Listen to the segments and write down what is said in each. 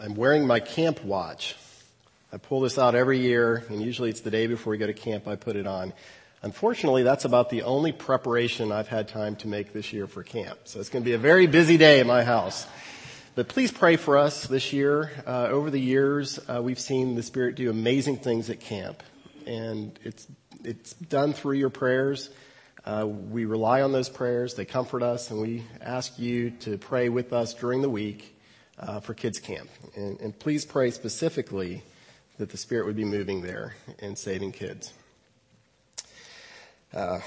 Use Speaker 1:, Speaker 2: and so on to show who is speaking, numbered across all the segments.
Speaker 1: I'm wearing my camp watch. I pull this out every year, and usually it's the day before we go to camp I put it on. Unfortunately, that's about the only preparation I've had time to make this year for camp. So it's going to be a very busy day at my house. But please pray for us this year. Uh, over the years, uh, we've seen the Spirit do amazing things at camp, and it's it's done through your prayers. Uh, we rely on those prayers; they comfort us, and we ask you to pray with us during the week uh, for kids camp. And, and please pray specifically that the Spirit would be moving there and saving kids. Uh,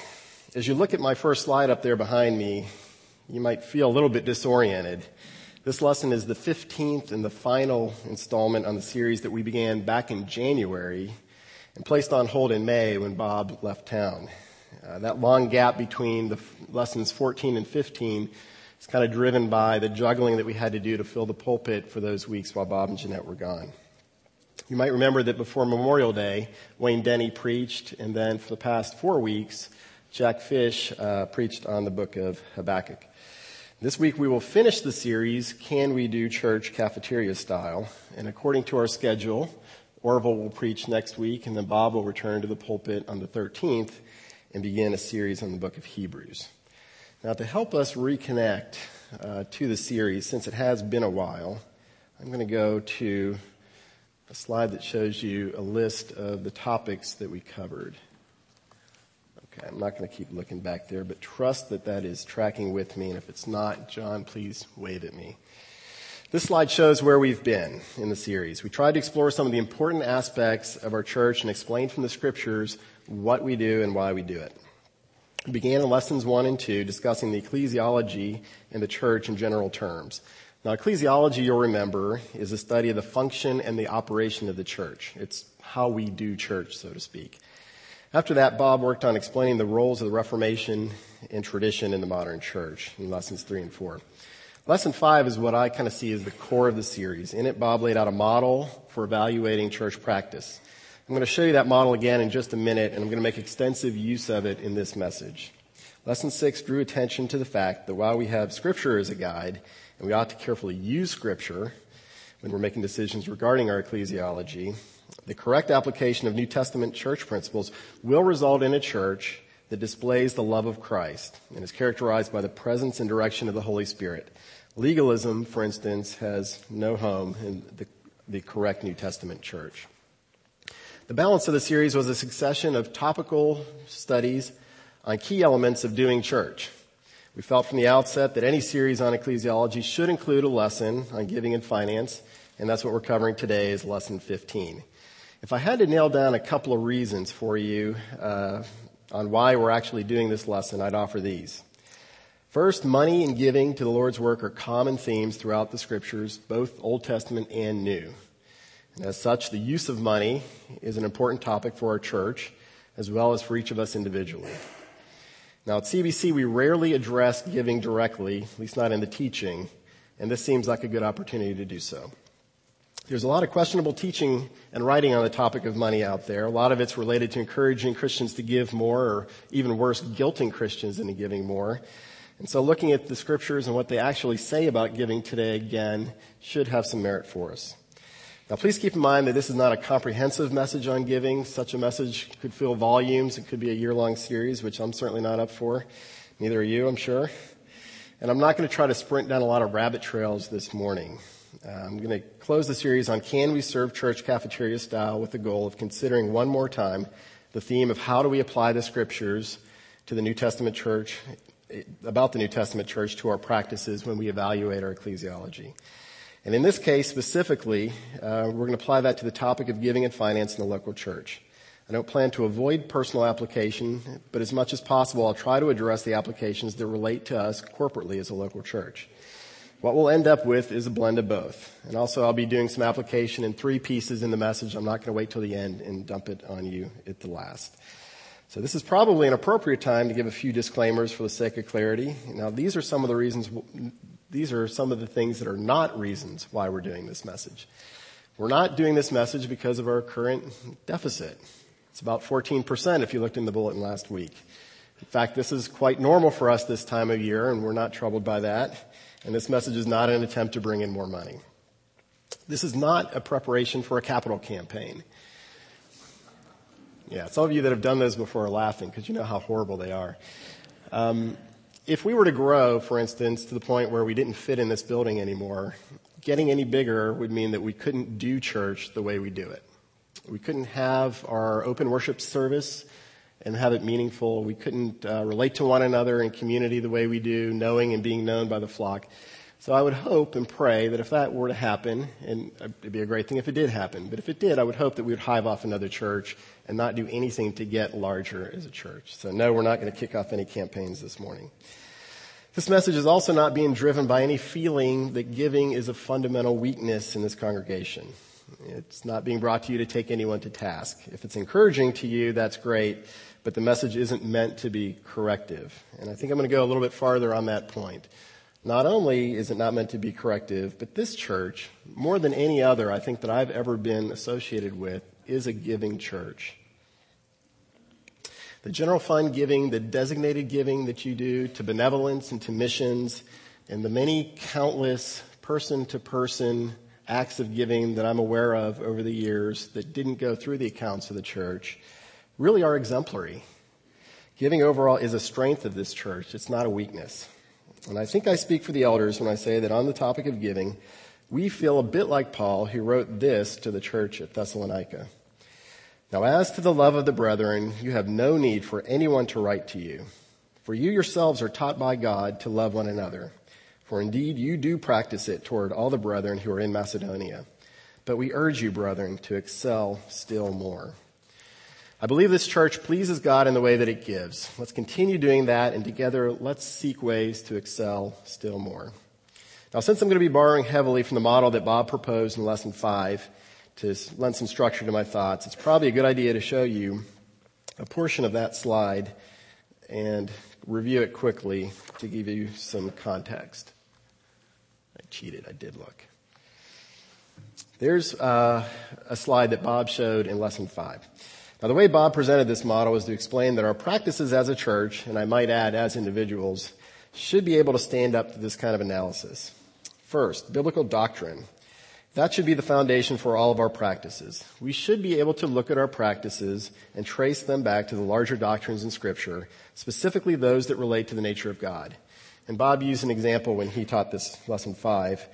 Speaker 1: as you look at my first slide up there behind me, you might feel a little bit disoriented. This lesson is the 15th and the final installment on the series that we began back in January and placed on hold in May when Bob left town. Uh, that long gap between the f- lessons 14 and 15 is kind of driven by the juggling that we had to do to fill the pulpit for those weeks while Bob and Jeanette were gone. You might remember that before Memorial Day, Wayne Denny preached, and then for the past four weeks, Jack Fish uh, preached on the book of Habakkuk. This week we will finish the series, Can We Do Church Cafeteria Style? And according to our schedule, Orville will preach next week and then Bob will return to the pulpit on the 13th and begin a series on the book of Hebrews. Now to help us reconnect uh, to the series, since it has been a while, I'm going to go to a slide that shows you a list of the topics that we covered. Okay, I'm not going to keep looking back there, but trust that that is tracking with me. And if it's not, John, please wave at me. This slide shows where we've been in the series. We tried to explore some of the important aspects of our church and explain from the scriptures what we do and why we do it. We began in lessons one and two discussing the ecclesiology and the church in general terms. Now, ecclesiology, you'll remember, is a study of the function and the operation of the church. It's how we do church, so to speak. After that, Bob worked on explaining the roles of the Reformation and tradition in the modern church in lessons three and four. Lesson five is what I kind of see as the core of the series. In it, Bob laid out a model for evaluating church practice. I'm going to show you that model again in just a minute, and I'm going to make extensive use of it in this message. Lesson six drew attention to the fact that while we have scripture as a guide, and we ought to carefully use scripture when we're making decisions regarding our ecclesiology, the correct application of New Testament church principles will result in a church that displays the love of Christ and is characterized by the presence and direction of the Holy Spirit. Legalism, for instance, has no home in the, the correct New Testament church. The balance of the series was a succession of topical studies on key elements of doing church. We felt from the outset that any series on ecclesiology should include a lesson on giving and finance, and that's what we're covering today is lesson 15. If I had to nail down a couple of reasons for you uh, on why we're actually doing this lesson, I'd offer these. First, money and giving to the Lord's work are common themes throughout the scriptures, both Old Testament and New. As such, the use of money is an important topic for our church, as well as for each of us individually. Now at CBC, we rarely address giving directly, at least not in the teaching, and this seems like a good opportunity to do so. There's a lot of questionable teaching and writing on the topic of money out there. A lot of it's related to encouraging Christians to give more, or even worse, guilting Christians into giving more. And so looking at the scriptures and what they actually say about giving today again should have some merit for us. Now please keep in mind that this is not a comprehensive message on giving. Such a message could fill volumes. It could be a year-long series, which I'm certainly not up for. Neither are you, I'm sure. And I'm not going to try to sprint down a lot of rabbit trails this morning. Uh, I'm going to close the series on Can We Serve Church Cafeteria Style with the goal of considering one more time the theme of how do we apply the scriptures to the New Testament church, about the New Testament church to our practices when we evaluate our ecclesiology. And in this case specifically, uh, we're going to apply that to the topic of giving and finance in the local church. I don't plan to avoid personal application, but as much as possible, I'll try to address the applications that relate to us corporately as a local church. What we'll end up with is a blend of both. And also I'll be doing some application in three pieces in the message. I'm not going to wait till the end and dump it on you at the last. So this is probably an appropriate time to give a few disclaimers for the sake of clarity. Now these are some of the reasons, these are some of the things that are not reasons why we're doing this message. We're not doing this message because of our current deficit. It's about 14% if you looked in the bulletin last week. In fact, this is quite normal for us this time of year and we're not troubled by that. And this message is not an attempt to bring in more money. This is not a preparation for a capital campaign. Yeah, some of you that have done those before are laughing because you know how horrible they are. Um, if we were to grow, for instance, to the point where we didn't fit in this building anymore, getting any bigger would mean that we couldn't do church the way we do it. We couldn't have our open worship service and have it meaningful. We couldn't uh, relate to one another in community the way we do, knowing and being known by the flock. So I would hope and pray that if that were to happen, and it'd be a great thing if it did happen, but if it did, I would hope that we would hive off another church and not do anything to get larger as a church. So no, we're not going to kick off any campaigns this morning. This message is also not being driven by any feeling that giving is a fundamental weakness in this congregation. It's not being brought to you to take anyone to task. If it's encouraging to you, that's great, but the message isn't meant to be corrective. And I think I'm going to go a little bit farther on that point. Not only is it not meant to be corrective, but this church, more than any other I think that I've ever been associated with, is a giving church. The general fund giving, the designated giving that you do to benevolence and to missions, and the many countless person to person acts of giving that I'm aware of over the years that didn't go through the accounts of the church really are exemplary. Giving overall is a strength of this church. It's not a weakness. And I think I speak for the elders when I say that on the topic of giving, we feel a bit like Paul who wrote this to the church at Thessalonica. Now as to the love of the brethren, you have no need for anyone to write to you. For you yourselves are taught by God to love one another. For indeed you do practice it toward all the brethren who are in Macedonia. But we urge you, brethren, to excel still more. I believe this church pleases God in the way that it gives. Let's continue doing that and together let's seek ways to excel still more. Now since I'm going to be borrowing heavily from the model that Bob proposed in lesson five to lend some structure to my thoughts, it's probably a good idea to show you a portion of that slide and review it quickly to give you some context. I cheated. I did look. There's uh, a slide that Bob showed in lesson five. Now, the way Bob presented this model was to explain that our practices as a church, and I might add as individuals, should be able to stand up to this kind of analysis. First, biblical doctrine. That should be the foundation for all of our practices. We should be able to look at our practices and trace them back to the larger doctrines in scripture, specifically those that relate to the nature of God. And Bob used an example when he taught this lesson five,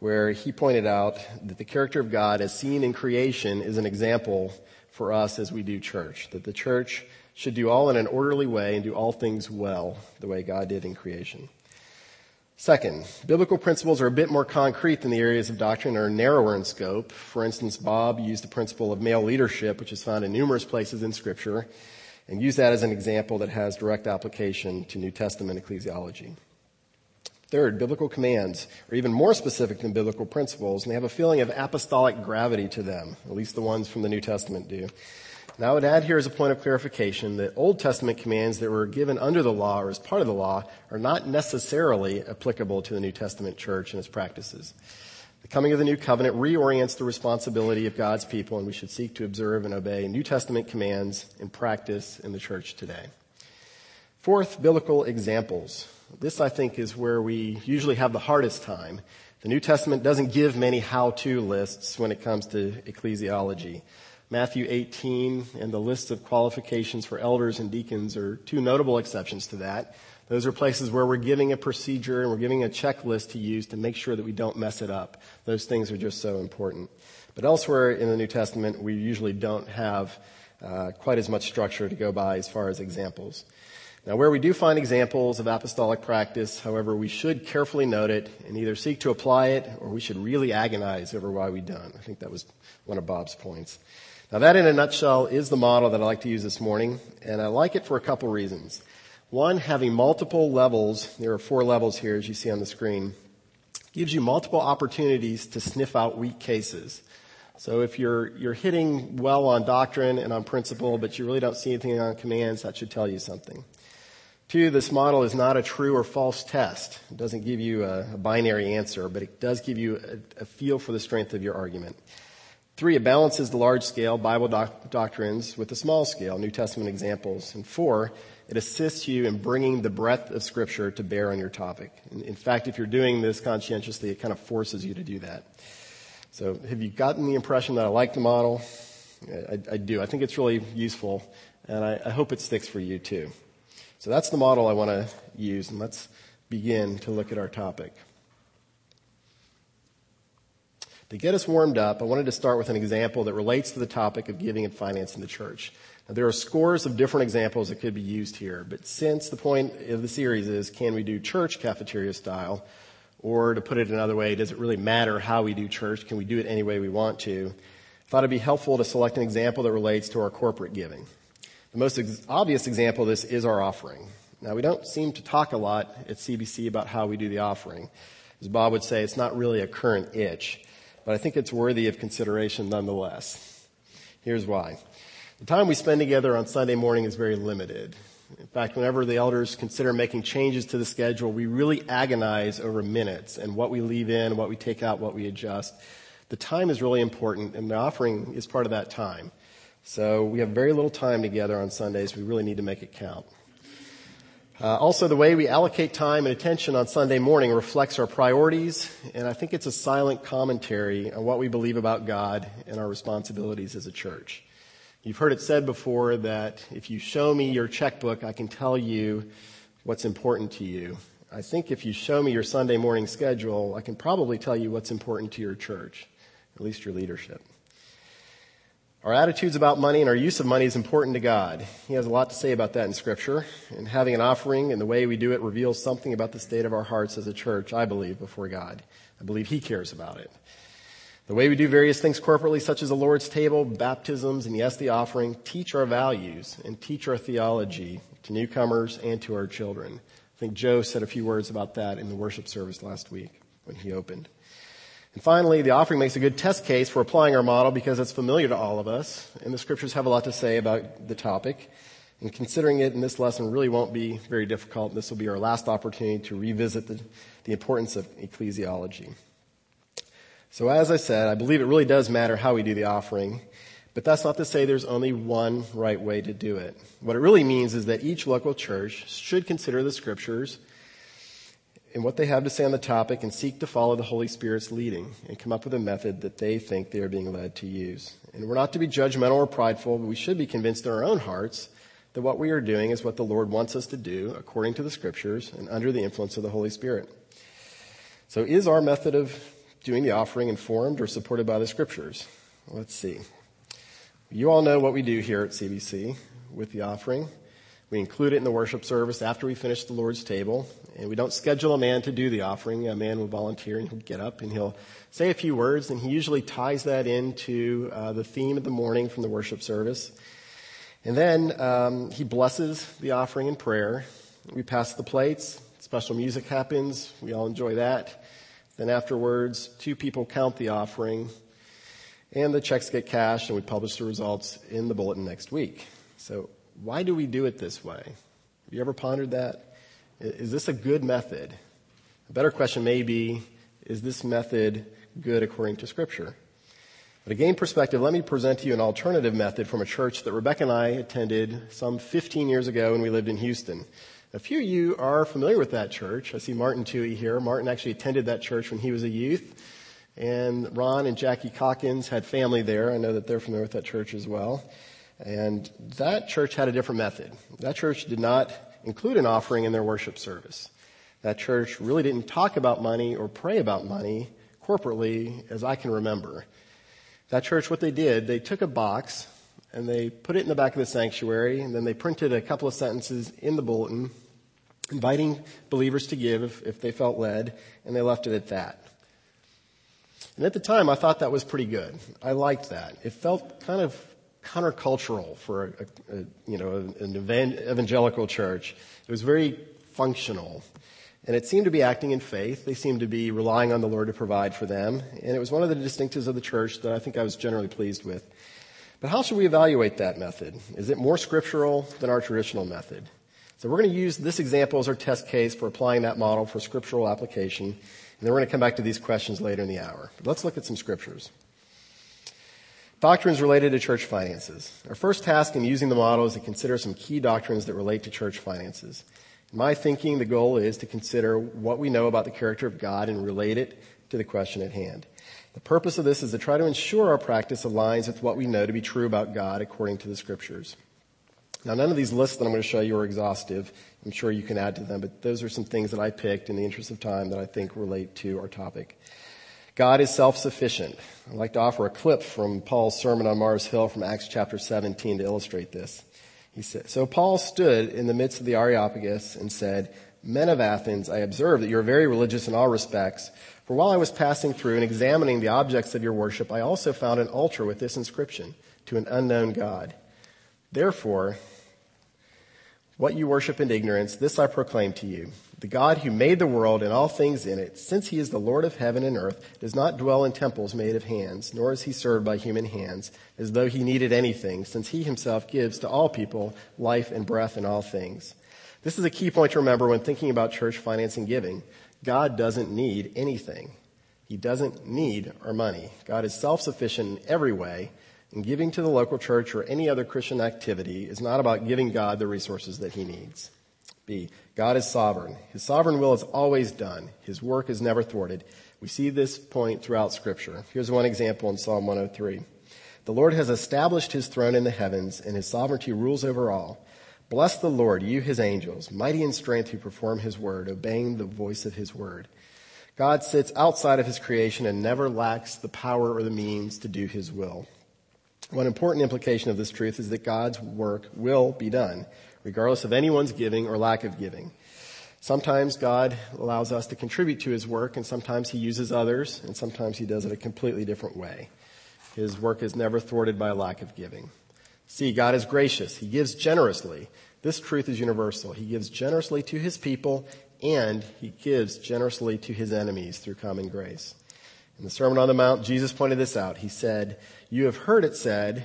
Speaker 1: where he pointed out that the character of God as seen in creation is an example for us as we do church. That the church should do all in an orderly way and do all things well, the way God did in creation. Second, biblical principles are a bit more concrete than the areas of doctrine are narrower in scope. For instance, Bob used the principle of male leadership, which is found in numerous places in scripture, and used that as an example that has direct application to New Testament ecclesiology. Third, biblical commands are even more specific than biblical principles, and they have a feeling of apostolic gravity to them, at least the ones from the New Testament do. Now I would add here as a point of clarification that Old Testament commands that were given under the law or as part of the law are not necessarily applicable to the New Testament church and its practices. The coming of the new covenant reorients the responsibility of God's people and we should seek to observe and obey New Testament commands in practice in the church today. Fourth, biblical examples. This, I think, is where we usually have the hardest time. The New Testament doesn't give many how-to lists when it comes to ecclesiology. Matthew 18 and the list of qualifications for elders and deacons are two notable exceptions to that. Those are places where we're giving a procedure and we're giving a checklist to use to make sure that we don't mess it up. Those things are just so important. But elsewhere in the New Testament, we usually don't have uh, quite as much structure to go by as far as examples. Now, where we do find examples of apostolic practice, however, we should carefully note it and either seek to apply it or we should really agonize over why we don't. I think that was one of Bob's points. Now that in a nutshell is the model that I like to use this morning, and I like it for a couple reasons. One, having multiple levels, there are four levels here as you see on the screen, gives you multiple opportunities to sniff out weak cases. So if you're, you're hitting well on doctrine and on principle, but you really don't see anything on commands, that should tell you something. Two, this model is not a true or false test. It doesn't give you a, a binary answer, but it does give you a, a, feel for the strength of your argument. Three, it balances the large scale Bible doc- doctrines with the small scale New Testament examples. And four, it assists you in bringing the breadth of scripture to bear on your topic. In, in fact, if you're doing this conscientiously, it kind of forces you to do that. So have you gotten the impression that I like the model? I, I do. I think it's really useful, and I, I hope it sticks for you too. So that's the model I want to use, and let's begin to look at our topic. To get us warmed up, I wanted to start with an example that relates to the topic of giving and finance in the church. Now, there are scores of different examples that could be used here, but since the point of the series is can we do church cafeteria style, or to put it another way, does it really matter how we do church? Can we do it any way we want to? I thought it'd be helpful to select an example that relates to our corporate giving. The most ex- obvious example of this is our offering. Now, we don't seem to talk a lot at CBC about how we do the offering. As Bob would say, it's not really a current itch, but I think it's worthy of consideration nonetheless. Here's why. The time we spend together on Sunday morning is very limited. In fact, whenever the elders consider making changes to the schedule, we really agonize over minutes and what we leave in, what we take out, what we adjust. The time is really important, and the offering is part of that time. So we have very little time together on Sundays. We really need to make it count. Uh, also, the way we allocate time and attention on Sunday morning reflects our priorities, and I think it's a silent commentary on what we believe about God and our responsibilities as a church. You've heard it said before that if you show me your checkbook, I can tell you what's important to you. I think if you show me your Sunday morning schedule, I can probably tell you what's important to your church, at least your leadership. Our attitudes about money and our use of money is important to God. He has a lot to say about that in scripture. And having an offering and the way we do it reveals something about the state of our hearts as a church, I believe, before God. I believe He cares about it. The way we do various things corporately, such as the Lord's table, baptisms, and yes, the offering, teach our values and teach our theology to newcomers and to our children. I think Joe said a few words about that in the worship service last week when he opened. And finally, the offering makes a good test case for applying our model because it's familiar to all of us, and the scriptures have a lot to say about the topic. And considering it in this lesson really won't be very difficult. This will be our last opportunity to revisit the, the importance of ecclesiology. So as I said, I believe it really does matter how we do the offering, but that's not to say there's only one right way to do it. What it really means is that each local church should consider the scriptures and what they have to say on the topic and seek to follow the Holy Spirit's leading and come up with a method that they think they are being led to use. And we're not to be judgmental or prideful, but we should be convinced in our own hearts that what we are doing is what the Lord wants us to do according to the scriptures and under the influence of the Holy Spirit. So is our method of doing the offering informed or supported by the scriptures? Let's see. You all know what we do here at CBC with the offering. We include it in the worship service after we finish the Lord's table. And we don't schedule a man to do the offering. A man will volunteer and he'll get up and he'll say a few words and he usually ties that into uh, the theme of the morning from the worship service. And then um, he blesses the offering in prayer. We pass the plates. Special music happens. We all enjoy that. Then afterwards, two people count the offering and the checks get cashed and we publish the results in the bulletin next week. So why do we do it this way? Have you ever pondered that? Is this a good method? A better question may be, is this method good according to scripture? But to gain perspective, let me present to you an alternative method from a church that Rebecca and I attended some 15 years ago when we lived in Houston. A few of you are familiar with that church. I see Martin Tui here. Martin actually attended that church when he was a youth. And Ron and Jackie Calkins had family there. I know that they're familiar with that church as well. And that church had a different method. That church did not include an offering in their worship service. That church really didn't talk about money or pray about money corporately as I can remember. That church, what they did, they took a box and they put it in the back of the sanctuary and then they printed a couple of sentences in the bulletin inviting believers to give if, they felt led, and they left it at that. And at the time, I thought that was pretty good. I liked that. It felt kind of countercultural for a, a, you know an evangelical church. It was very functional, and it seemed to be acting in faith. They seemed to be relying on the Lord to provide for them, and it was one of the distinctives of the church that I think I was generally pleased with. But how should we evaluate that method? Is it more scriptural than our traditional method? So we're going to use this example as our test case for applying that model for scriptural application. And then we're going to come back to these questions later in the hour. But let's look at some scriptures. Doctrines related to church finances. Our first task in using the model is to consider some key doctrines that relate to church finances. In my thinking, the goal is to consider what we know about the character of God and relate it to the question at hand. The purpose of this is to try to ensure our practice aligns with what we know to be true about God according to the scriptures. Now, none of these lists that I'm going to show you are exhaustive. I'm sure you can add to them, but those are some things that I picked in the interest of time that I think relate to our topic. God is self-sufficient. I'd like to offer a clip from Paul's sermon on Mars Hill from Acts chapter 17 to illustrate this. He said, so Paul stood in the midst of the Areopagus and said, Men of Athens, I observe that you are very religious in all respects. For while I was passing through and examining the objects of your worship, I also found an altar with this inscription, to an unknown God. Therefore, what you worship in ignorance, this I proclaim to you. The God who made the world and all things in it, since he is the Lord of heaven and earth, does not dwell in temples made of hands, nor is he served by human hands, as though he needed anything, since he himself gives to all people life and breath and all things. This is a key point to remember when thinking about church finance and giving. God doesn't need anything. He doesn't need our money. God is self-sufficient in every way, and giving to the local church or any other Christian activity is not about giving God the resources that he needs. B. God is sovereign. His sovereign will is always done. His work is never thwarted. We see this point throughout scripture. Here's one example in Psalm 103. The Lord has established his throne in the heavens and his sovereignty rules over all. Bless the Lord, you his angels, mighty in strength who perform his word, obeying the voice of his word. God sits outside of his creation and never lacks the power or the means to do his will. One important implication of this truth is that God's work will be done, regardless of anyone's giving or lack of giving. Sometimes God allows us to contribute to his work and sometimes he uses others and sometimes he does it a completely different way. His work is never thwarted by a lack of giving. C, God is gracious. He gives generously. This truth is universal. He gives generously to his people and he gives generously to his enemies through common grace. In the Sermon on the Mount, Jesus pointed this out. He said, you have heard it said,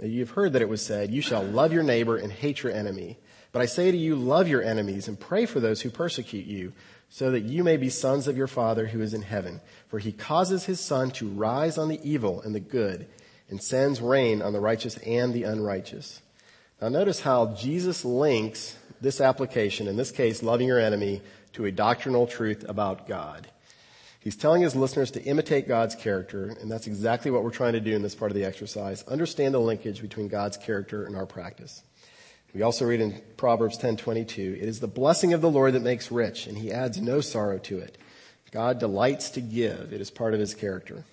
Speaker 1: you've heard that it was said, you shall love your neighbor and hate your enemy. But I say to you, love your enemies and pray for those who persecute you so that you may be sons of your Father who is in heaven. For he causes his sun to rise on the evil and the good and sends rain on the righteous and the unrighteous. Now notice how Jesus links this application, in this case, loving your enemy, to a doctrinal truth about God. He's telling his listeners to imitate God's character, and that's exactly what we're trying to do in this part of the exercise. Understand the linkage between God's character and our practice. We also read in Proverbs 10:22, "It is the blessing of the Lord that makes rich, and he adds no sorrow to it." God delights to give. It is part of his character.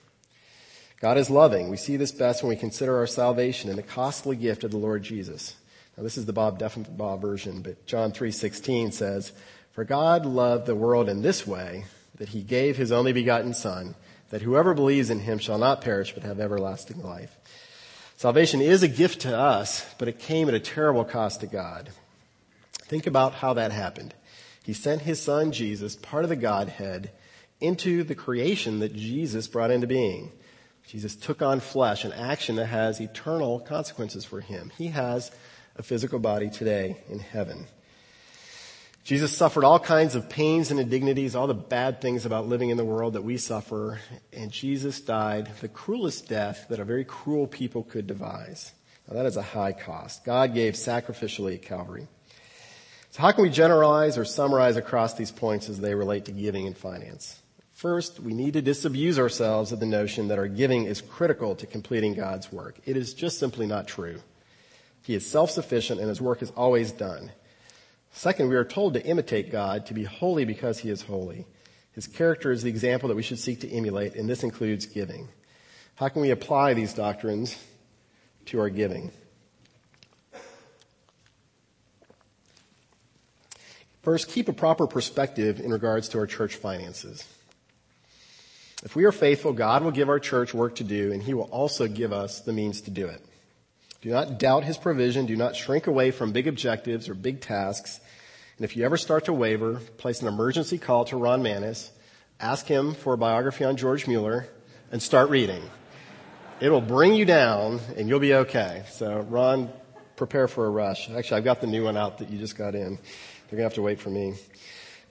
Speaker 1: God is loving. We see this best when we consider our salvation and the costly gift of the Lord Jesus. Now this is the Bob Deffinbaugh version, but John 3:16 says, "For God loved the world in this way, that he gave his only begotten son, that whoever believes in him shall not perish but have everlasting life." Salvation is a gift to us, but it came at a terrible cost to God. Think about how that happened. He sent his son Jesus, part of the Godhead, into the creation that Jesus brought into being. Jesus took on flesh, an action that has eternal consequences for him. He has a physical body today in heaven. Jesus suffered all kinds of pains and indignities, all the bad things about living in the world that we suffer, and Jesus died the cruelest death that a very cruel people could devise. Now that is a high cost. God gave sacrificially at Calvary. So how can we generalize or summarize across these points as they relate to giving and finance? First, we need to disabuse ourselves of the notion that our giving is critical to completing God's work. It is just simply not true. He is self-sufficient and his work is always done. Second, we are told to imitate God, to be holy because he is holy. His character is the example that we should seek to emulate, and this includes giving. How can we apply these doctrines to our giving? First, keep a proper perspective in regards to our church finances. If we are faithful, God will give our church work to do and he will also give us the means to do it. Do not doubt his provision. Do not shrink away from big objectives or big tasks. And if you ever start to waver, place an emergency call to Ron Manis, ask him for a biography on George Mueller, and start reading. It will bring you down and you'll be okay. So Ron, prepare for a rush. Actually, I've got the new one out that you just got in. They're gonna have to wait for me.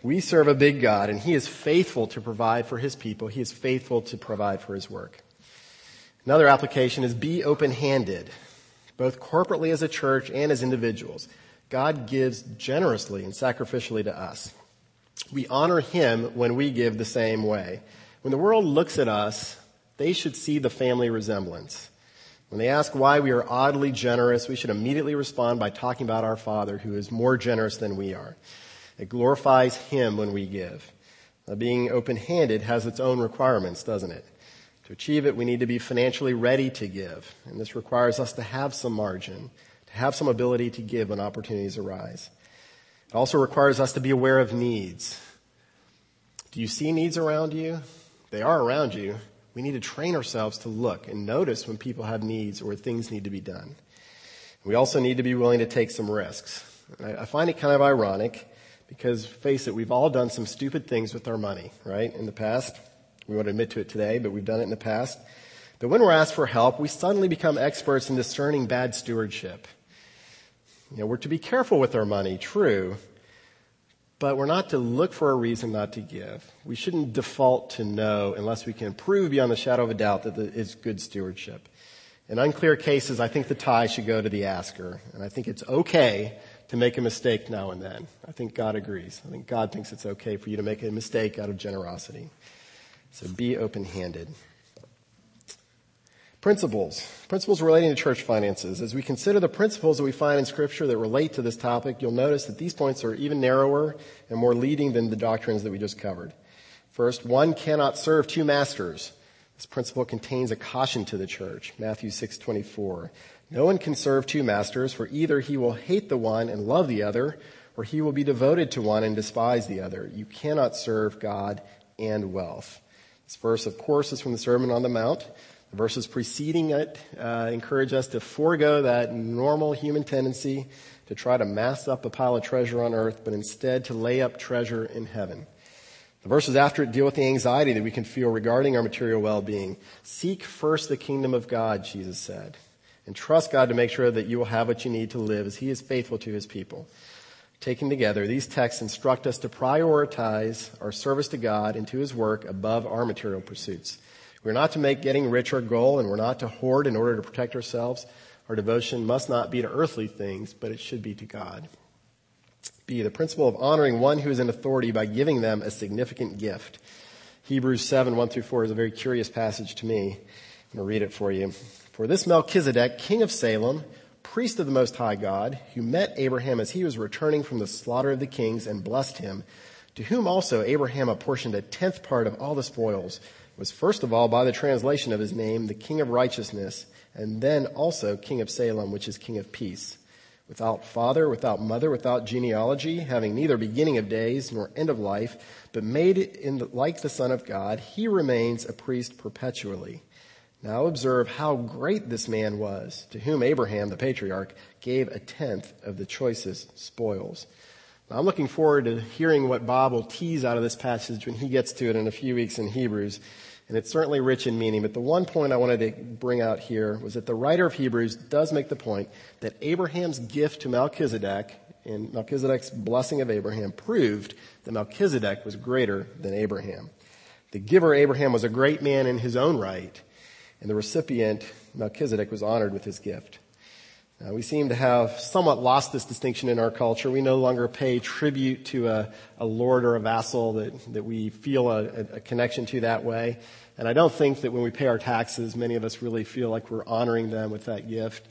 Speaker 1: We serve a big God and He is faithful to provide for His people. He is faithful to provide for His work. Another application is be open-handed, both corporately as a church and as individuals. God gives generously and sacrificially to us. We honor Him when we give the same way. When the world looks at us, they should see the family resemblance. When they ask why we are oddly generous, we should immediately respond by talking about our Father who is more generous than we are. It glorifies Him when we give. Now, being open-handed has its own requirements, doesn't it? To achieve it, we need to be financially ready to give. And this requires us to have some margin, to have some ability to give when opportunities arise. It also requires us to be aware of needs. Do you see needs around you? They are around you. We need to train ourselves to look and notice when people have needs or things need to be done. We also need to be willing to take some risks. I find it kind of ironic because face it, we've all done some stupid things with our money, right? In the past. We won't admit to it today, but we've done it in the past. But when we're asked for help, we suddenly become experts in discerning bad stewardship. You know, we're to be careful with our money, true, but we're not to look for a reason not to give. We shouldn't default to no unless we can prove beyond the shadow of a doubt that it's good stewardship. In unclear cases, I think the tie should go to the asker. And I think it's okay to make a mistake now and then. I think God agrees. I think God thinks it's okay for you to make a mistake out of generosity. So be open-handed. Principles. Principles relating to church finances. As we consider the principles that we find in scripture that relate to this topic, you'll notice that these points are even narrower and more leading than the doctrines that we just covered. First, one cannot serve two masters. This principle contains a caution to the church. Matthew 6:24. No one can serve two masters, for either he will hate the one and love the other, or he will be devoted to one and despise the other. You cannot serve God and wealth. This verse, of course, is from the Sermon on the Mount. The verses preceding it uh, encourage us to forego that normal human tendency to try to mass up a pile of treasure on earth, but instead to lay up treasure in heaven. The verses after it deal with the anxiety that we can feel regarding our material well-being. Seek first the kingdom of God, Jesus said, and trust God to make sure that you will have what you need to live as He is faithful to His people. Taken together, these texts instruct us to prioritize our service to God and to His work above our material pursuits. We're not to make getting rich our goal and we're not to hoard in order to protect ourselves. Our devotion must not be to earthly things, but it should be to God. B, the principle of honoring one who is in authority by giving them a significant gift. Hebrews 7, 1 through 4 is a very curious passage to me. I'm going to read it for you. For this Melchizedek, king of Salem, priest of the Most High God, who met Abraham as he was returning from the slaughter of the kings and blessed him, to whom also Abraham apportioned a tenth part of all the spoils, was first of all by the translation of his name, the King of Righteousness, and then also King of Salem, which is King of Peace. Without father, without mother, without genealogy, having neither beginning of days nor end of life, but made in the, like the Son of God, he remains a priest perpetually. Now observe how great this man was, to whom Abraham, the patriarch, gave a tenth of the choicest spoils. Now I'm looking forward to hearing what Bob will tease out of this passage when he gets to it in a few weeks in Hebrews and it's certainly rich in meaning. But the one point I wanted to bring out here was that the writer of Hebrews does make the point that Abraham's gift to Melchizedek and Melchizedek's blessing of Abraham proved that Melchizedek was greater than Abraham. The giver Abraham was a great man in his own right, and the recipient Melchizedek was honored with his gift. Uh, we seem to have somewhat lost this distinction in our culture. We no longer pay tribute to a, a lord or a vassal that, that we feel a, a, connection to that way. And I don't think that when we pay our taxes, many of us really feel like we're honoring them with that gift.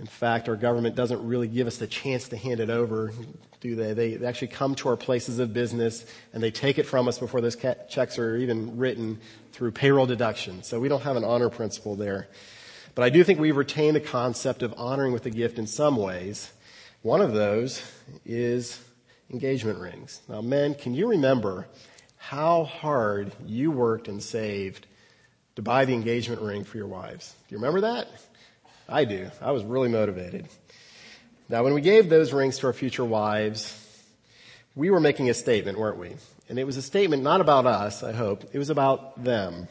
Speaker 1: In fact, our government doesn't really give us the chance to hand it over, do they? They, actually come to our places of business and they take it from us before those checks are even written through payroll deduction. So we don't have an honor principle there. But I do think we retain the concept of honoring with a gift in some ways. One of those is engagement rings. Now men, can you remember how hard you worked and saved to buy the engagement ring for your wives? Do you remember that? I do. I was really motivated. Now when we gave those rings to our future wives, we were making a statement, weren't we? And it was a statement not about us, I hope. It was about them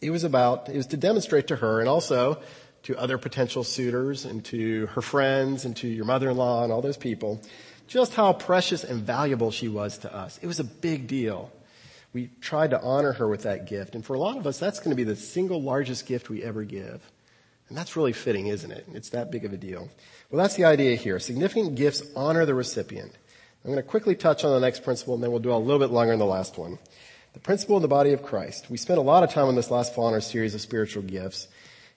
Speaker 1: it was about, it was to demonstrate to her and also to other potential suitors and to her friends and to your mother-in-law and all those people, just how precious and valuable she was to us. It was a big deal. We tried to honor her with that gift. And for a lot of us, that's going to be the single largest gift we ever give. And that's really fitting, isn't it? It's that big of a deal. Well, that's the idea here. Significant gifts honor the recipient. I'm going to quickly touch on the next principle and then we'll do a little bit longer on the last one. The principle of the body of Christ. We spent a lot of time on this last fall in our series of spiritual gifts.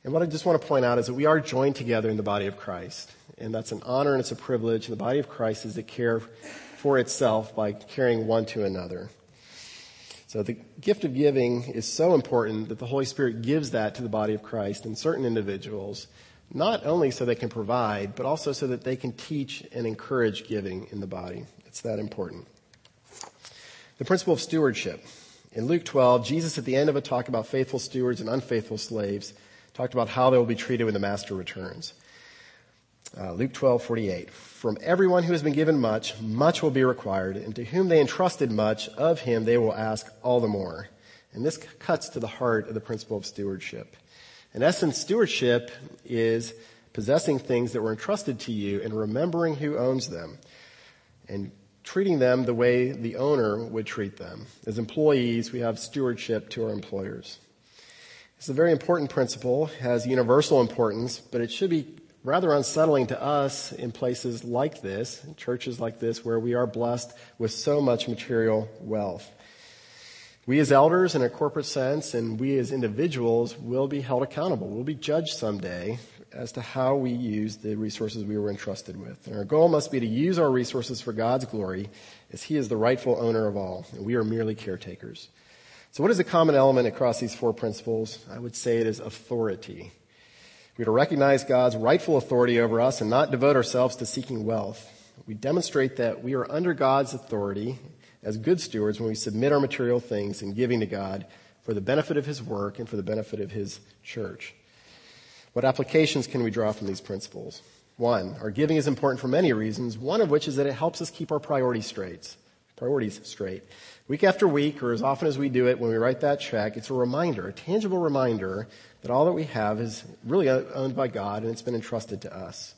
Speaker 1: And what I just want to point out is that we are joined together in the body of Christ. And that's an honor and it's a privilege. And the body of Christ is to care for itself by caring one to another. So the gift of giving is so important that the Holy Spirit gives that to the body of Christ and certain individuals, not only so they can provide, but also so that they can teach and encourage giving in the body. It's that important. The principle of stewardship. In Luke 12, Jesus at the end of a talk about faithful stewards and unfaithful slaves talked about how they will be treated when the master returns. Uh, Luke 12, 48. From everyone who has been given much, much will be required, and to whom they entrusted much, of him they will ask all the more. And this cuts to the heart of the principle of stewardship. In essence, stewardship is possessing things that were entrusted to you and remembering who owns them. And treating them the way the owner would treat them. As employees, we have stewardship to our employers. It's a very important principle, has universal importance, but it should be rather unsettling to us in places like this, in churches like this, where we are blessed with so much material wealth. We as elders in a corporate sense and we as individuals will be held accountable. We'll be judged someday as to how we use the resources we were entrusted with. And our goal must be to use our resources for God's glory as He is the rightful owner of all, and we are merely caretakers. So what is the common element across these four principles? I would say it is authority. We are to recognize God's rightful authority over us and not devote ourselves to seeking wealth. We demonstrate that we are under God's authority as good stewards when we submit our material things in giving to God for the benefit of His work and for the benefit of His church. What applications can we draw from these principles? One, our giving is important for many reasons, one of which is that it helps us keep our priorities straight. Priorities straight. Week after week, or as often as we do it when we write that check, it's a reminder, a tangible reminder that all that we have is really owned by God and it's been entrusted to us.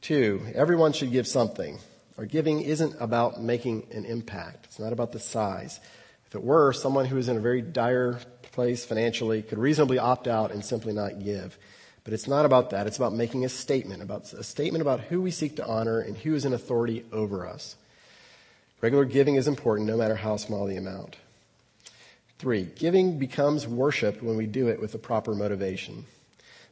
Speaker 1: Two, everyone should give something. Our giving isn't about making an impact. It's not about the size. If it were, someone who is in a very dire place financially could reasonably opt out and simply not give. But it's not about that. It's about making a statement, about a statement about who we seek to honor and who is in authority over us. Regular giving is important no matter how small the amount. Three, giving becomes worship when we do it with the proper motivation.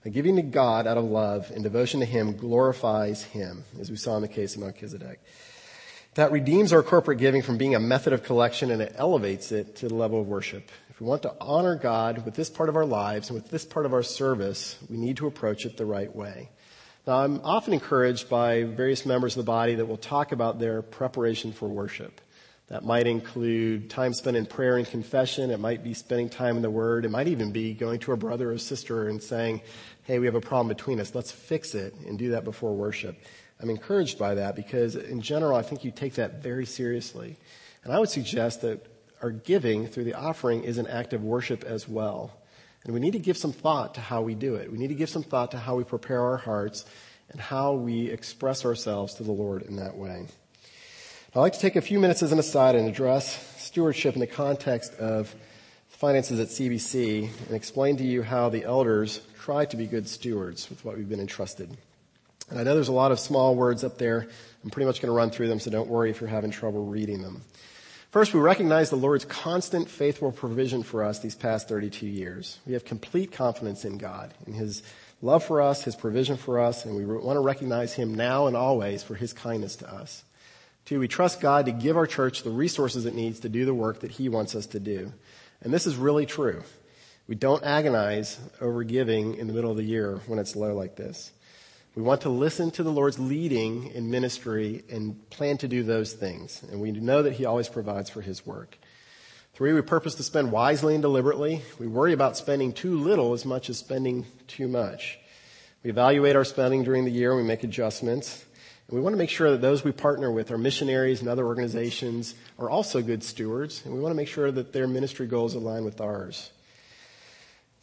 Speaker 1: Now, giving to God out of love and devotion to Him glorifies Him, as we saw in the case of Melchizedek. That redeems our corporate giving from being a method of collection and it elevates it to the level of worship. If we want to honor God with this part of our lives and with this part of our service, we need to approach it the right way. Now, I'm often encouraged by various members of the body that will talk about their preparation for worship. That might include time spent in prayer and confession. It might be spending time in the Word. It might even be going to a brother or sister and saying, hey, we have a problem between us. Let's fix it and do that before worship. I'm encouraged by that because in general, I think you take that very seriously. And I would suggest that our giving through the offering is an act of worship as well. And we need to give some thought to how we do it. We need to give some thought to how we prepare our hearts and how we express ourselves to the Lord in that way. I'd like to take a few minutes as an aside and address stewardship in the context of finances at CBC and explain to you how the elders try to be good stewards with what we've been entrusted. And I know there's a lot of small words up there. I'm pretty much going to run through them, so don't worry if you're having trouble reading them. First, we recognize the Lord's constant faithful provision for us these past 32 years. We have complete confidence in God, in His love for us, His provision for us, and we want to recognize Him now and always for His kindness to us. Two, we trust God to give our church the resources it needs to do the work that He wants us to do. And this is really true. We don't agonize over giving in the middle of the year when it's low like this. We want to listen to the Lord's leading in ministry and plan to do those things. And we know that He always provides for His work. Three, we purpose to spend wisely and deliberately. We worry about spending too little as much as spending too much. We evaluate our spending during the year and we make adjustments. And we want to make sure that those we partner with, our missionaries and other organizations, are also good stewards. And we want to make sure that their ministry goals align with ours.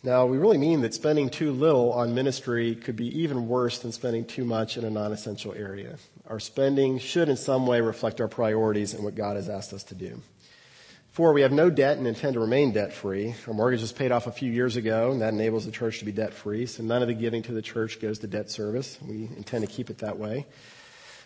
Speaker 1: Now, we really mean that spending too little on ministry could be even worse than spending too much in a non-essential area. Our spending should in some way reflect our priorities and what God has asked us to do. Four, we have no debt and intend to remain debt free. Our mortgage was paid off a few years ago and that enables the church to be debt free. So none of the giving to the church goes to debt service. We intend to keep it that way.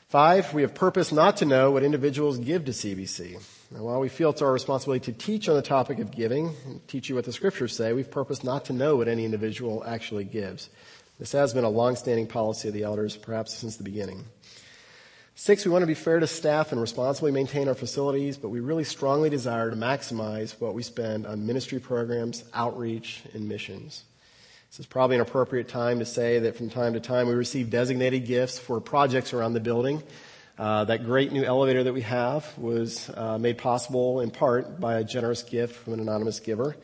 Speaker 1: Five, we have purpose not to know what individuals give to CBC. Now, while we feel it's our responsibility to teach on the topic of giving, and teach you what the scriptures say, we've purposed not to know what any individual actually gives. This has been a long-standing policy of the elders, perhaps since the beginning. Six, we want to be fair to staff and responsibly maintain our facilities, but we really strongly desire to maximize what we spend on ministry programs, outreach, and missions. This is probably an appropriate time to say that from time to time we receive designated gifts for projects around the building. Uh, that great new elevator that we have was uh, made possible in part by a generous gift from an anonymous giver.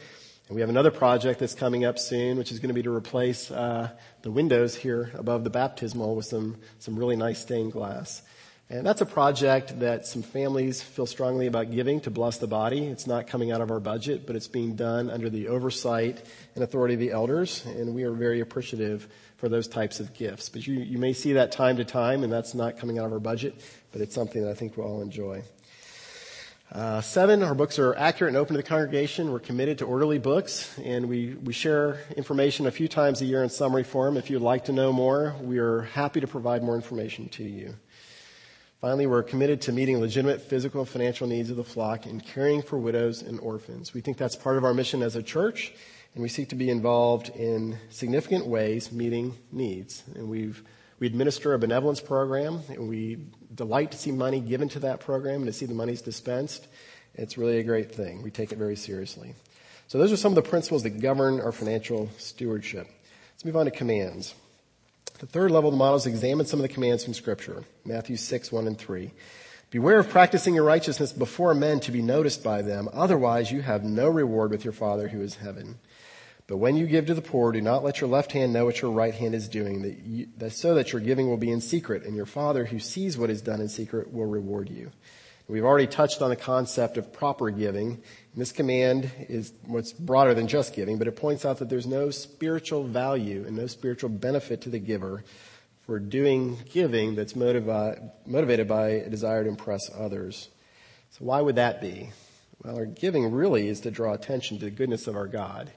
Speaker 1: And we have another project that's coming up soon, which is going to be to replace uh, the windows here above the baptismal with some some really nice stained glass. And that's a project that some families feel strongly about giving to bless the body. It's not coming out of our budget, but it's being done under the oversight and authority of the elders, and we are very appreciative for those types of gifts. But you, you may see that time to time, and that's not coming out of our budget, but it's something that I think we'll all enjoy. Uh, seven, our books are accurate and open to the congregation. We're committed to orderly books, and we, we share information a few times a year in summary form. If you'd like to know more, we are happy to provide more information to you. Finally, we're committed to meeting legitimate physical and financial needs of the flock and caring for widows and orphans. We think that's part of our mission as a church, and we seek to be involved in significant ways meeting needs. And we've, we administer a benevolence program, and we delight to see money given to that program and to see the monies dispensed. It's really a great thing. We take it very seriously. So those are some of the principles that govern our financial stewardship. Let's move on to commands. The third level of the model is examine some of the commands from scripture. Matthew 6, 1 and 3. Beware of practicing your righteousness before men to be noticed by them. Otherwise you have no reward with your Father who is heaven. But when you give to the poor, do not let your left hand know what your right hand is doing, that, you, that so that your giving will be in secret, and your Father who sees what is done in secret will reward you. We've already touched on the concept of proper giving. And this command is what's broader than just giving, but it points out that there's no spiritual value and no spiritual benefit to the giver for doing giving that's motivated by a desire to impress others. So why would that be? Well, our giving really is to draw attention to the goodness of our God.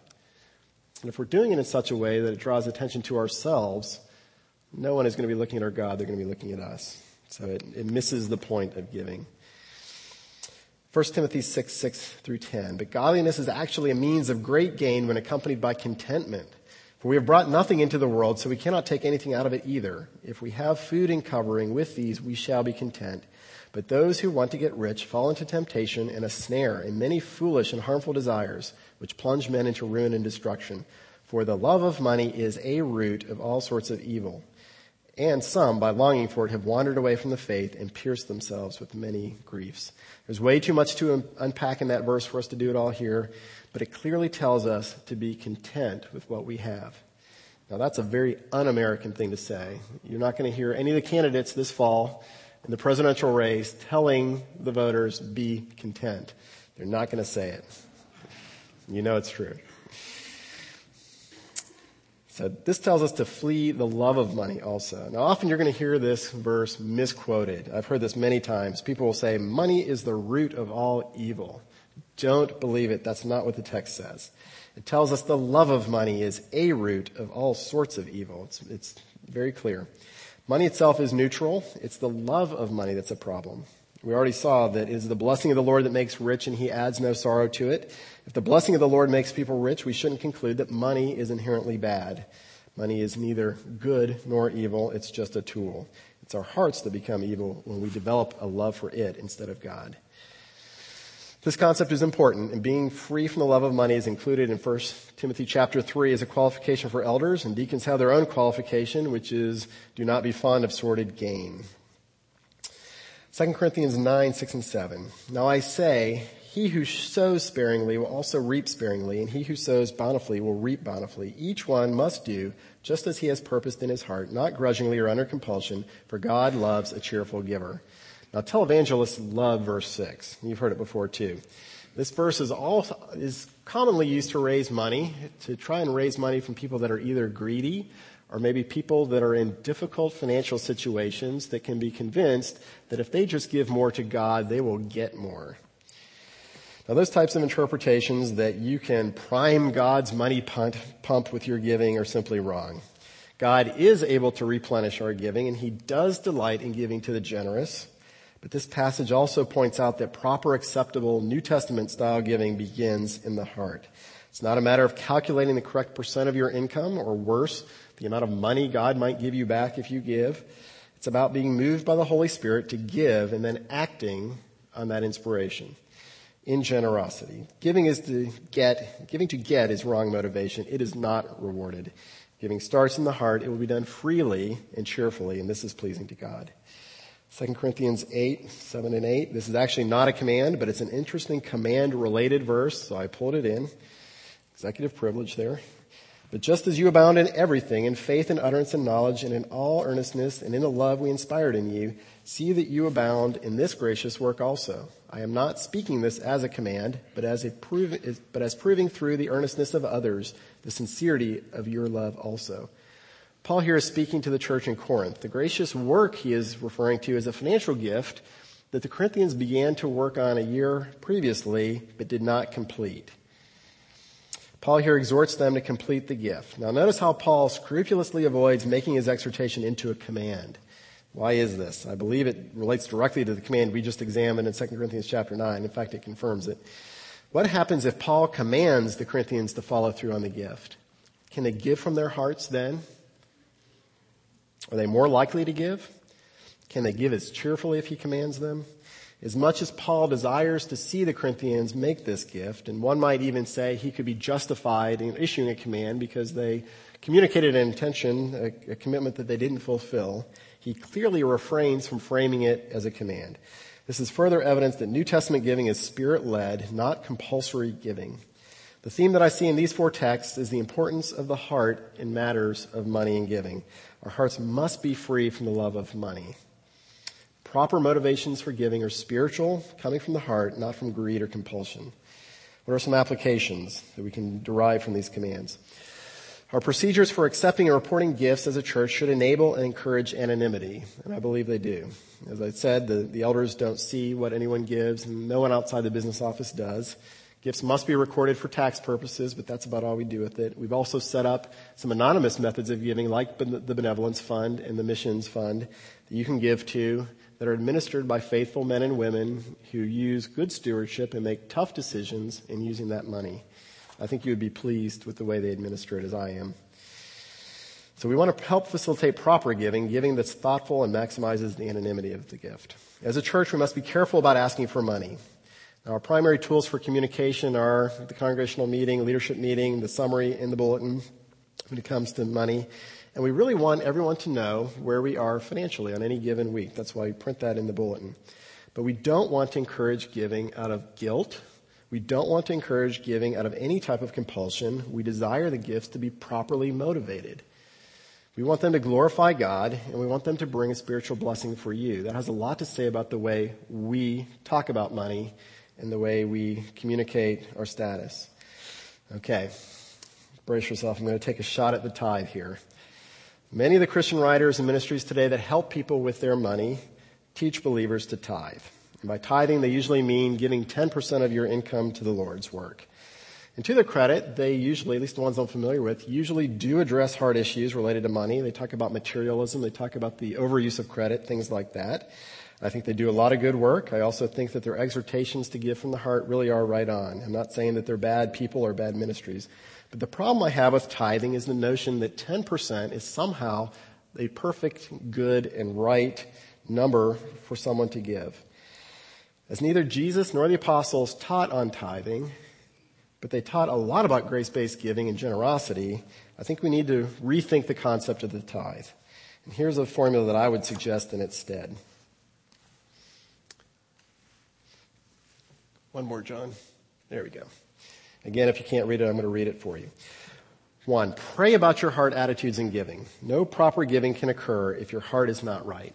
Speaker 1: And if we're doing it in such a way that it draws attention to ourselves, no one is going to be looking at our God, they're going to be looking at us. So it, it misses the point of giving. 1 Timothy 6, 6 through 10. But godliness is actually a means of great gain when accompanied by contentment. For we have brought nothing into the world, so we cannot take anything out of it either. If we have food and covering, with these we shall be content. But those who want to get rich fall into temptation and a snare and many foolish and harmful desires, which plunge men into ruin and destruction. For the love of money is a root of all sorts of evil. And some, by longing for it, have wandered away from the faith and pierced themselves with many griefs. There's way too much to unpack in that verse for us to do it all here, but it clearly tells us to be content with what we have. Now that's a very un-American thing to say. You're not going to hear any of the candidates this fall in the presidential race telling the voters be content. They're not going to say it. You know it's true. So this tells us to flee the love of money also. Now often you're going to hear this verse misquoted. I've heard this many times. People will say, money is the root of all evil. Don't believe it. That's not what the text says. It tells us the love of money is a root of all sorts of evil. It's, it's very clear. Money itself is neutral. It's the love of money that's a problem. We already saw that it is the blessing of the Lord that makes rich and he adds no sorrow to it. If the blessing of the Lord makes people rich, we shouldn't conclude that money is inherently bad. Money is neither good nor evil. It's just a tool. It's our hearts that become evil when we develop a love for it instead of God. This concept is important, and being free from the love of money is included in 1 Timothy chapter 3 as a qualification for elders, and deacons have their own qualification, which is do not be fond of sordid gain. 2 Corinthians 9, 6 and 7. Now I say, he who sows sparingly will also reap sparingly, and he who sows bountifully will reap bountifully. Each one must do just as he has purposed in his heart, not grudgingly or under compulsion, for God loves a cheerful giver. Now televangelists love verse 6. You've heard it before too. This verse is, all, is commonly used to raise money, to try and raise money from people that are either greedy or maybe people that are in difficult financial situations that can be convinced that if they just give more to God, they will get more. Now those types of interpretations that you can prime God's money pump with your giving are simply wrong. God is able to replenish our giving and he does delight in giving to the generous. But this passage also points out that proper acceptable New Testament style giving begins in the heart. It's not a matter of calculating the correct percent of your income or worse, the amount of money God might give you back if you give. It's about being moved by the Holy Spirit to give and then acting on that inspiration in generosity. Giving is to get, giving to get is wrong motivation. It is not rewarded. Giving starts in the heart. It will be done freely and cheerfully, and this is pleasing to God. 2 Corinthians 8, 7 and 8. This is actually not a command, but it's an interesting command related verse, so I pulled it in. Executive privilege there. But just as you abound in everything, in faith and utterance and knowledge, and in all earnestness, and in the love we inspired in you, see that you abound in this gracious work also. I am not speaking this as a command, but as, a prov- but as proving through the earnestness of others the sincerity of your love also. Paul here is speaking to the church in Corinth. The gracious work he is referring to is a financial gift that the Corinthians began to work on a year previously, but did not complete. Paul here exhorts them to complete the gift. Now notice how Paul scrupulously avoids making his exhortation into a command. Why is this? I believe it relates directly to the command we just examined in 2 Corinthians chapter 9. In fact, it confirms it. What happens if Paul commands the Corinthians to follow through on the gift? Can they give from their hearts then? Are they more likely to give? Can they give as cheerfully if he commands them? As much as Paul desires to see the Corinthians make this gift, and one might even say he could be justified in issuing a command because they communicated an intention, a, a commitment that they didn't fulfill, he clearly refrains from framing it as a command. This is further evidence that New Testament giving is spirit-led, not compulsory giving. The theme that I see in these four texts is the importance of the heart in matters of money and giving. Our hearts must be free from the love of money. Proper motivations for giving are spiritual, coming from the heart, not from greed or compulsion. What are some applications that we can derive from these commands? Our procedures for accepting and reporting gifts as a church should enable and encourage anonymity, and I believe they do. As I said, the, the elders don't see what anyone gives, and no one outside the business office does. Gifts must be recorded for tax purposes, but that's about all we do with it. We've also set up some anonymous methods of giving, like the Benevolence Fund and the Missions Fund, that you can give to that are administered by faithful men and women who use good stewardship and make tough decisions in using that money. I think you would be pleased with the way they administer it as I am. So we want to help facilitate proper giving, giving that's thoughtful and maximizes the anonymity of the gift. As a church, we must be careful about asking for money. Now, our primary tools for communication are the congregational meeting, leadership meeting, the summary in the bulletin when it comes to money. And we really want everyone to know where we are financially on any given week. That's why we print that in the bulletin. But we don't want to encourage giving out of guilt. We don't want to encourage giving out of any type of compulsion. We desire the gifts to be properly motivated. We want them to glorify God and we want them to bring a spiritual blessing for you. That has a lot to say about the way we talk about money and the way we communicate our status. Okay. Brace yourself. I'm going to take a shot at the tithe here. Many of the Christian writers and ministries today that help people with their money teach believers to tithe. And by tithing, they usually mean giving 10% of your income to the Lord's work. And to their credit, they usually, at least the ones I'm familiar with, usually do address hard issues related to money. They talk about materialism. They talk about the overuse of credit, things like that. I think they do a lot of good work. I also think that their exhortations to give from the heart really are right on. I'm not saying that they're bad people or bad ministries. But the problem I have with tithing is the notion that 10% is somehow a perfect, good, and right number for someone to give. As neither Jesus nor the apostles taught on tithing, but they taught a lot about grace-based giving and generosity, I think we need to rethink the concept of the tithe. And here's a formula that I would suggest in its stead. One more, John. There we go. Again, if you can't read it, I'm going to read it for you. One, pray about your heart attitudes in giving. No proper giving can occur if your heart is not right.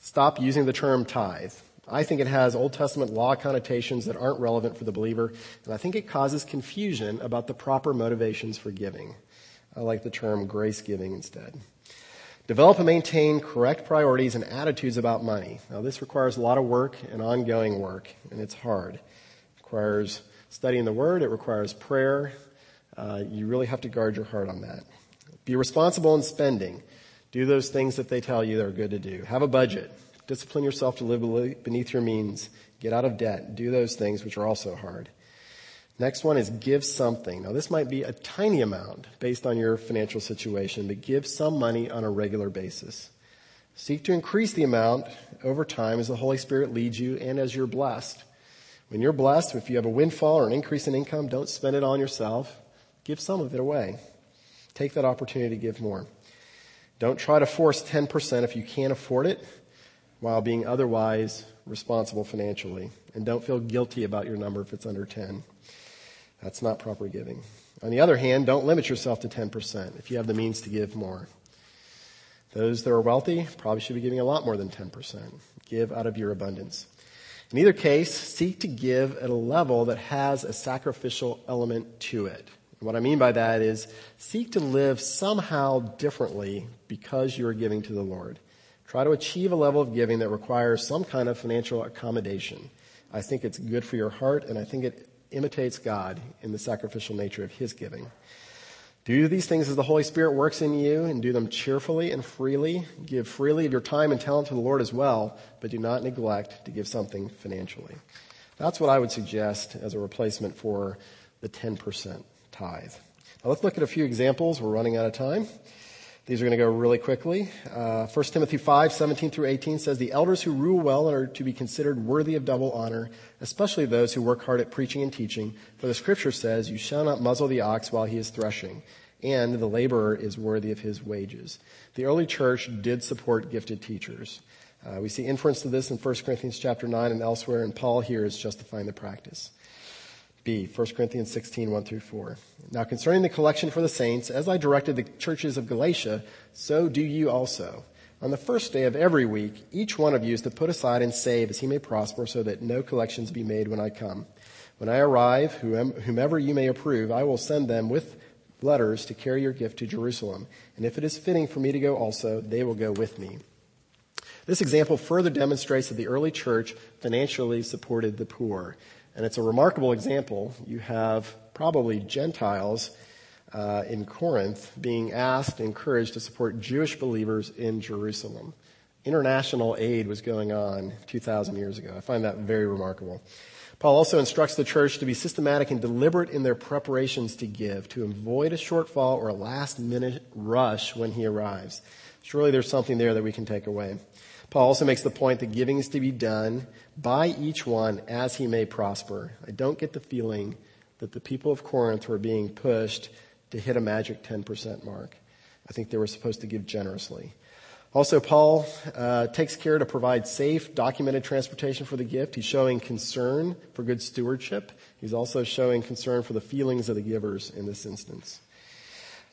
Speaker 1: Stop using the term tithe. I think it has Old Testament law connotations that aren't relevant for the believer, and I think it causes confusion about the proper motivations for giving. I like the term grace giving instead. Develop and maintain correct priorities and attitudes about money. Now this requires a lot of work and ongoing work, and it's hard. It requires studying the Word. It requires prayer. Uh, you really have to guard your heart on that. Be responsible in spending. Do those things that they tell you that are good to do. Have a budget. Discipline yourself to live beneath your means. Get out of debt. Do those things which are also hard. Next one is give something. Now this might be a tiny amount based on your financial situation, but give some money on a regular basis. Seek to increase the amount over time as the Holy Spirit leads you and as you're blessed. When you're blessed, if you have a windfall or an increase in income, don't spend it on yourself. Give some of it away. Take that opportunity to give more. Don't try to force 10% if you can't afford it while being otherwise responsible financially. And don't feel guilty about your number if it's under 10. That's not proper giving. On the other hand, don't limit yourself to 10% if you have the means to give more. Those that are wealthy probably should be giving a lot more than 10%. Give out of your abundance. In either case, seek to give at a level that has a sacrificial element to it. what I mean by that is seek to live somehow differently because you're giving to the Lord. Try to achieve a level of giving that requires some kind of financial accommodation. I think it's good for your heart and I think it imitates God in the sacrificial nature of His giving. Do these things as the Holy Spirit works in you and do them cheerfully and freely. Give freely of your time and talent to the Lord as well, but do not neglect to give something financially. That's what I would suggest as a replacement for the 10% tithe. Now let's look at a few examples. We're running out of time. These are going to go really quickly. Uh, 1 Timothy 5, 17 through 18 says, The elders who rule well are to be considered worthy of double honor, especially those who work hard at preaching and teaching. For the scripture says, You shall not muzzle the ox while he is threshing, and the laborer is worthy of his wages. The early church did support gifted teachers. Uh, we see inference to this in 1 Corinthians chapter 9 and elsewhere, and Paul here is justifying the practice. B, 1 Corinthians 16, 1 through 4. Now concerning the collection for the saints, as I directed the churches of Galatia, so do you also. On the first day of every week, each one of you is to put aside and save as he may prosper so that no collections be made when I come. When I arrive, whomever you may approve, I will send them with letters to carry your gift to Jerusalem. And if it is fitting for me to go also, they will go with me. This example further demonstrates that the early church financially supported the poor. And it's a remarkable example. You have probably Gentiles uh, in Corinth being asked, encouraged to support Jewish believers in Jerusalem. International aid was going on 2,000 years ago. I find that very remarkable. Paul also instructs the church to be systematic and deliberate in their preparations to give, to avoid a shortfall or a last minute rush when he arrives. Surely there's something there that we can take away. Paul also makes the point that giving is to be done by each one as he may prosper. I don't get the feeling that the people of Corinth were being pushed to hit a magic 10% mark. I think they were supposed to give generously. Also, Paul uh, takes care to provide safe, documented transportation for the gift. He's showing concern for good stewardship. He's also showing concern for the feelings of the givers in this instance.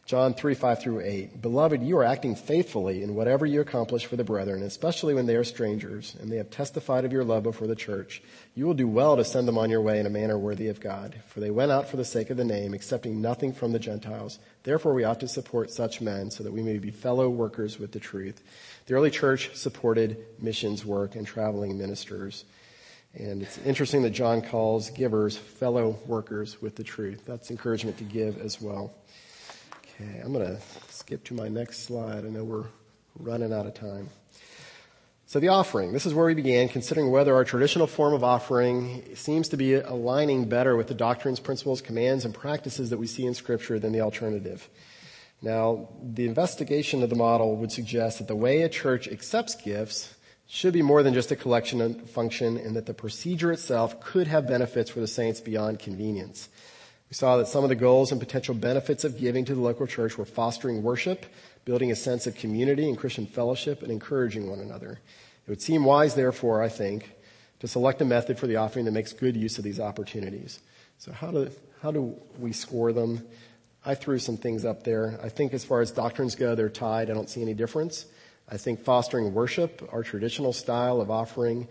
Speaker 1: John 3, 5 through 8. Beloved, you are acting faithfully in whatever you accomplish for the brethren, especially when they are strangers, and they have testified of your love before the church. You will do well to send them on your way in a manner worthy of God, for they went out for the sake of the name, accepting nothing from the Gentiles. Therefore we ought to support such men so that we may be fellow workers with the truth. The early church supported missions work and traveling ministers. And it's interesting that John calls givers fellow workers with the truth. That's encouragement to give as well. Okay, I'm going to skip to my next slide. I know we're running out of time. So the offering, this is where we began, considering whether our traditional form of offering seems to be aligning better with the doctrines, principles, commands, and practices that we see in scripture than the alternative. Now, the investigation of the model would suggest that the way a church accepts gifts should be more than just a collection function and that the procedure itself could have benefits for the saints beyond convenience. We saw that some of the goals and potential benefits of giving to the local church were fostering worship, building a sense of community and Christian fellowship, and encouraging one another. It would seem wise, therefore, I think, to select a method for the offering that makes good use of these opportunities. So how do, how do we score them? I threw some things up there. I think as far as doctrines go, they're tied. I don't see any difference. I think fostering worship, our traditional style of offering,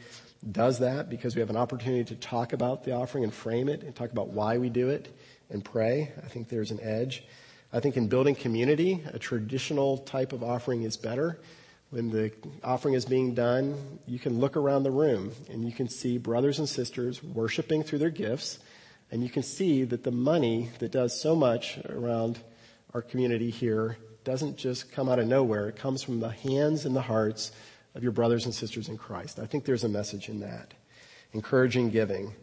Speaker 1: does that because we have an opportunity to talk about the offering and frame it and talk about why we do it and pray. I think there's an edge. I think in building community, a traditional type of offering is better. When the offering is being done, you can look around the room and you can see brothers and sisters worshiping through their gifts, and you can see that the money that does so much around our community here doesn't just come out of nowhere. It comes from the hands and the hearts of your brothers and sisters in Christ. I think there's a message in that. Encouraging giving.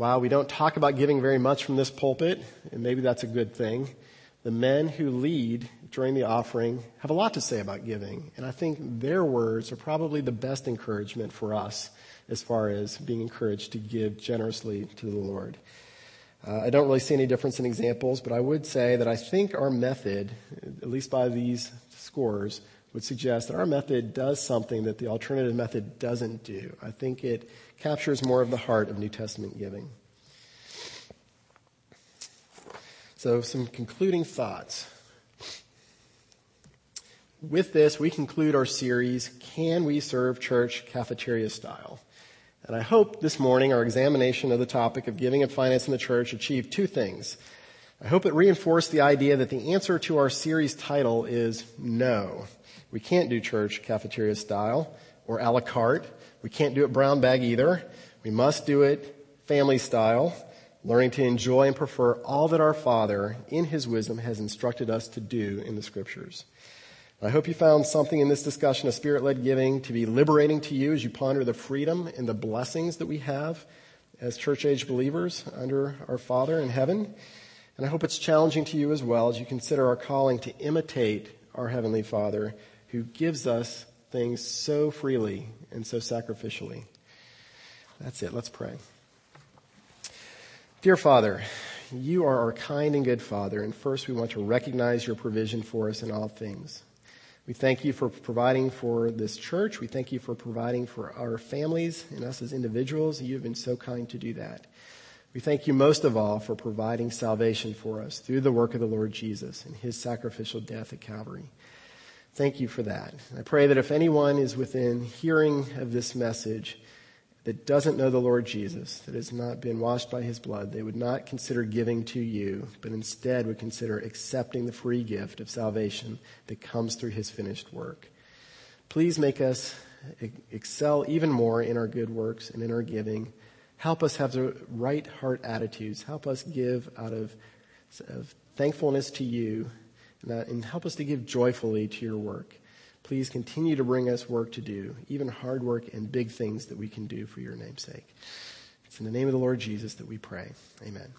Speaker 1: While we don't talk about giving very much from this pulpit, and maybe that's a good thing, the men who lead during the offering have a lot to say about giving. And I think their words are probably the best encouragement for us as far as being encouraged to give generously to the Lord. Uh, I don't really see any difference in examples, but I would say that I think our method, at least by these scores, would suggest that our method does something that the alternative method doesn't do. I think it captures more of the heart of New Testament giving. So, some concluding thoughts. With this, we conclude our series, Can We Serve Church Cafeteria Style? And I hope this morning our examination of the topic of giving and finance in the church achieved two things. I hope it reinforced the idea that the answer to our series title is no. We can't do church cafeteria style or a la carte. We can't do it brown bag either. We must do it family style learning to enjoy and prefer all that our Father, in His wisdom, has instructed us to do in the Scriptures. I hope you found something in this discussion of spirit-led giving to be liberating to you as you ponder the freedom and the blessings that we have as church-age believers under our Father in heaven. And I hope it's challenging to you as well as you consider our calling to imitate our Heavenly Father who gives us things so freely and so sacrificially. That's it. Let's pray. Dear Father, you are our kind and good Father, and first we want to recognize your provision for us in all things. We thank you for providing for this church. We thank you for providing for our families and us as individuals. You have been so kind to do that. We thank you most of all for providing salvation for us through the work of the Lord Jesus and his sacrificial death at Calvary. Thank you for that. I pray that if anyone is within hearing of this message, that doesn't know the Lord Jesus, that has not been washed by his blood, they would not consider giving to you, but instead would consider accepting the free gift of salvation that comes through his finished work. Please make us excel even more in our good works and in our giving. Help us have the right heart attitudes. Help us give out of, of thankfulness to you and, and help us to give joyfully to your work. Please continue to bring us work to do, even hard work and big things that we can do for your name's sake. It's in the name of the Lord Jesus that we pray. Amen.